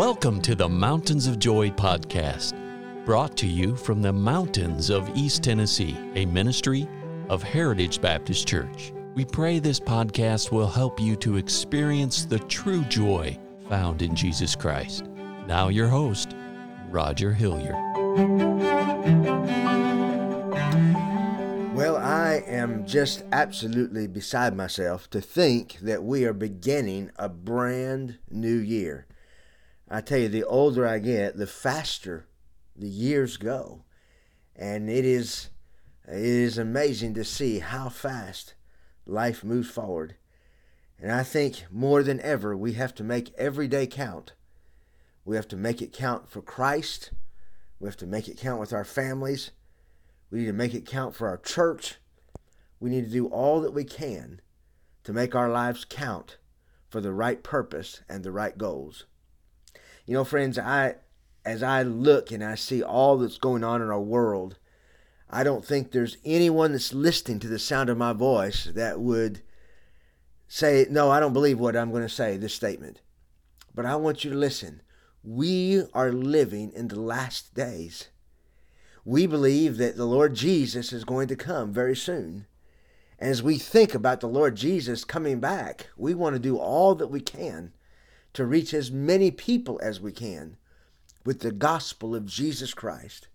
Welcome to the Mountains of Joy podcast, brought to you from the mountains of East Tennessee, a ministry of Heritage Baptist Church. We pray this podcast will help you to experience the true joy found in Jesus Christ. Now, your host, Roger Hilliard. Well, I am just absolutely beside myself to think that we are beginning a brand new year. I tell you, the older I get, the faster the years go. And it is it is amazing to see how fast life moves forward. And I think more than ever we have to make every day count. We have to make it count for Christ. We have to make it count with our families. We need to make it count for our church. We need to do all that we can to make our lives count for the right purpose and the right goals. You know, friends, I as I look and I see all that's going on in our world, I don't think there's anyone that's listening to the sound of my voice that would say, No, I don't believe what I'm going to say, this statement. But I want you to listen. We are living in the last days. We believe that the Lord Jesus is going to come very soon. As we think about the Lord Jesus coming back, we want to do all that we can to reach as many people as we can with the gospel of Jesus Christ.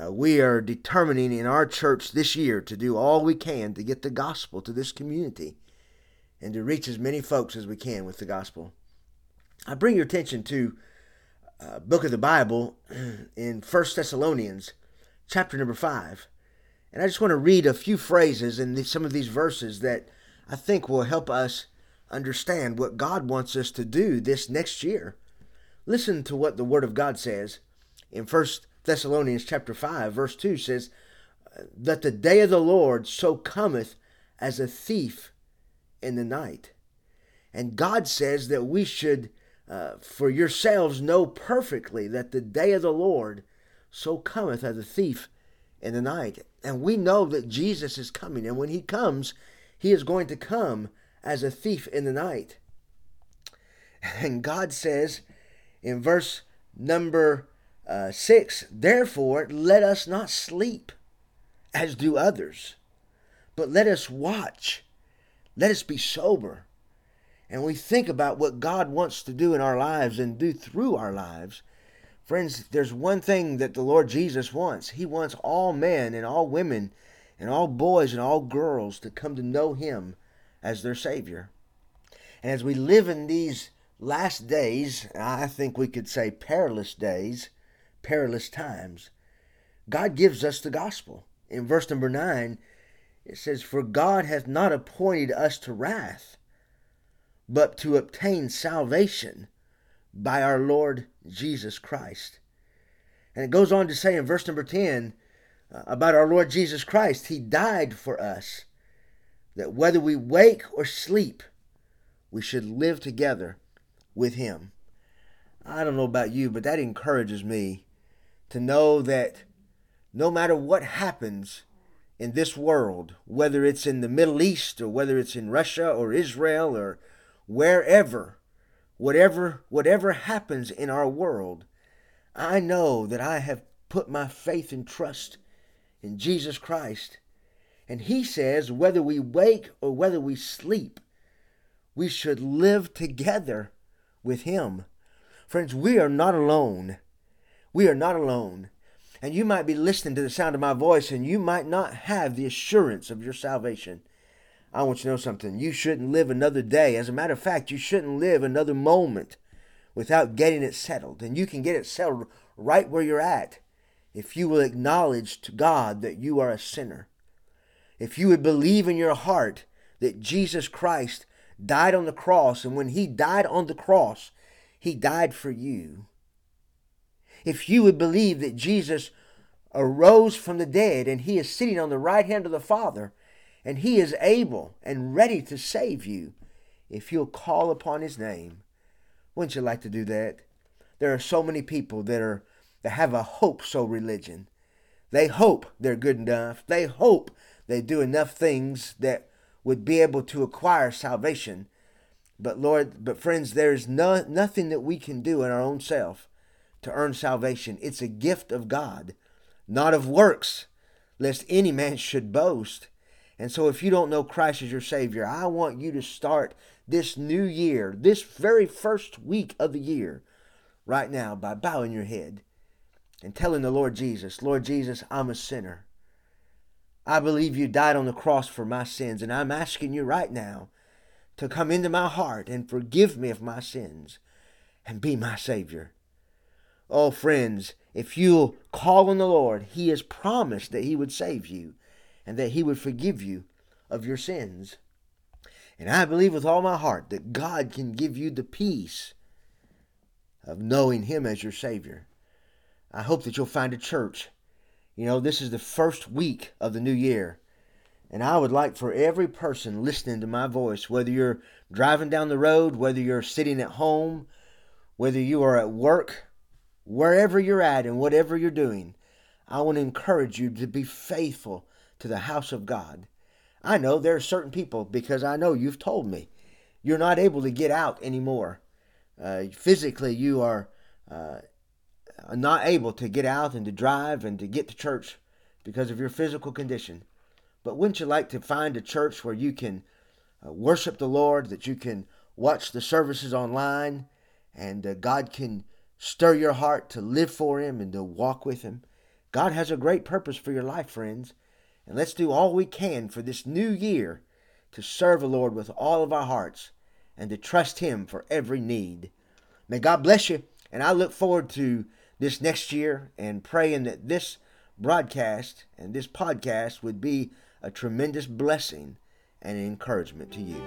Uh, we are determining in our church this year to do all we can to get the gospel to this community and to reach as many folks as we can with the gospel. I bring your attention to a uh, book of the Bible in First Thessalonians, chapter number 5. And I just want to read a few phrases in some of these verses that I think will help us understand what God wants us to do this next year. Listen to what the Word of God says in 1 Thessalonians chapter 5, verse 2 says, That the day of the Lord so cometh as a thief in the night. And God says that we should, uh, for yourselves, know perfectly that the day of the Lord so cometh as a thief in the night. And we know that Jesus is coming. And when he comes, he is going to come as a thief in the night. And God says in verse number uh, 6 Therefore, let us not sleep as do others, but let us watch. Let us be sober. And we think about what God wants to do in our lives and do through our lives. Friends, there's one thing that the Lord Jesus wants. He wants all men and all women and all boys and all girls to come to know Him as their Savior. And as we live in these last days, I think we could say perilous days, perilous times, God gives us the gospel. In verse number 9, it says, For God hath not appointed us to wrath, but to obtain salvation by our Lord Jesus Christ. And it goes on to say in verse number 10 uh, about our Lord Jesus Christ, He died for us that whether we wake or sleep, we should live together with Him. I don't know about you, but that encourages me to know that no matter what happens in this world, whether it's in the Middle East or whether it's in Russia or Israel or wherever, whatever whatever happens in our world, I know that I have put my faith and trust in Jesus Christ and he says, whether we wake or whether we sleep, we should live together with him. Friends, we are not alone. We are not alone. And you might be listening to the sound of my voice and you might not have the assurance of your salvation. I want you to know something. You shouldn't live another day. As a matter of fact, you shouldn't live another moment without getting it settled. And you can get it settled right where you're at if you will acknowledge to God that you are a sinner if you would believe in your heart that Jesus Christ died on the cross, and when he died on the cross, he died for you. If you would believe that Jesus arose from the dead and he is sitting on the right hand of the Father, and he is able and ready to save you if you'll call upon his name. Wouldn't you like to do that? There are so many people that are that have a hope so religion. They hope they're good enough. They hope they do enough things that would be able to acquire salvation. But Lord, but friends, there's no, nothing that we can do in our own self to earn salvation. It's a gift of God, not of works, lest any man should boast. And so if you don't know Christ as your Savior, I want you to start this new year, this very first week of the year, right now by bowing your head and telling the Lord Jesus, Lord Jesus, I'm a sinner. I believe you died on the cross for my sins, and I'm asking you right now to come into my heart and forgive me of my sins and be my Savior. Oh, friends, if you'll call on the Lord, He has promised that He would save you and that He would forgive you of your sins. And I believe with all my heart that God can give you the peace of knowing Him as your Savior. I hope that you'll find a church. You know, this is the first week of the new year. And I would like for every person listening to my voice, whether you're driving down the road, whether you're sitting at home, whether you are at work, wherever you're at and whatever you're doing, I want to encourage you to be faithful to the house of God. I know there are certain people, because I know you've told me, you're not able to get out anymore. Uh, physically, you are uh, not able to get out and to drive and to get to church because of your physical condition. But wouldn't you like to find a church where you can uh, worship the Lord, that you can watch the services online, and uh, God can stir your heart to live for Him and to walk with Him? God has a great purpose for your life, friends. And let's do all we can for this new year to serve the Lord with all of our hearts and to trust Him for every need. May God bless you. And I look forward to this next year and praying that this broadcast and this podcast would be a tremendous blessing and encouragement to you.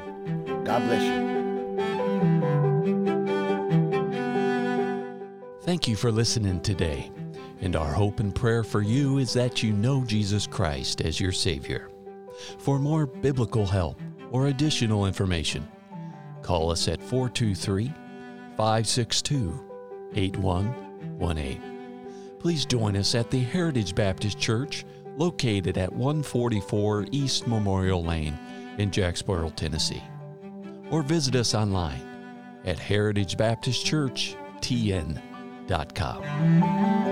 God bless you. Thank you for listening today. And our hope and prayer for you is that you know Jesus Christ as your Savior. For more biblical help or additional information, call us at 423 562 8118. Please join us at the Heritage Baptist Church located at 144 East Memorial Lane in Jacksboro, Tennessee. Or visit us online at heritagebaptistchurchtn.com.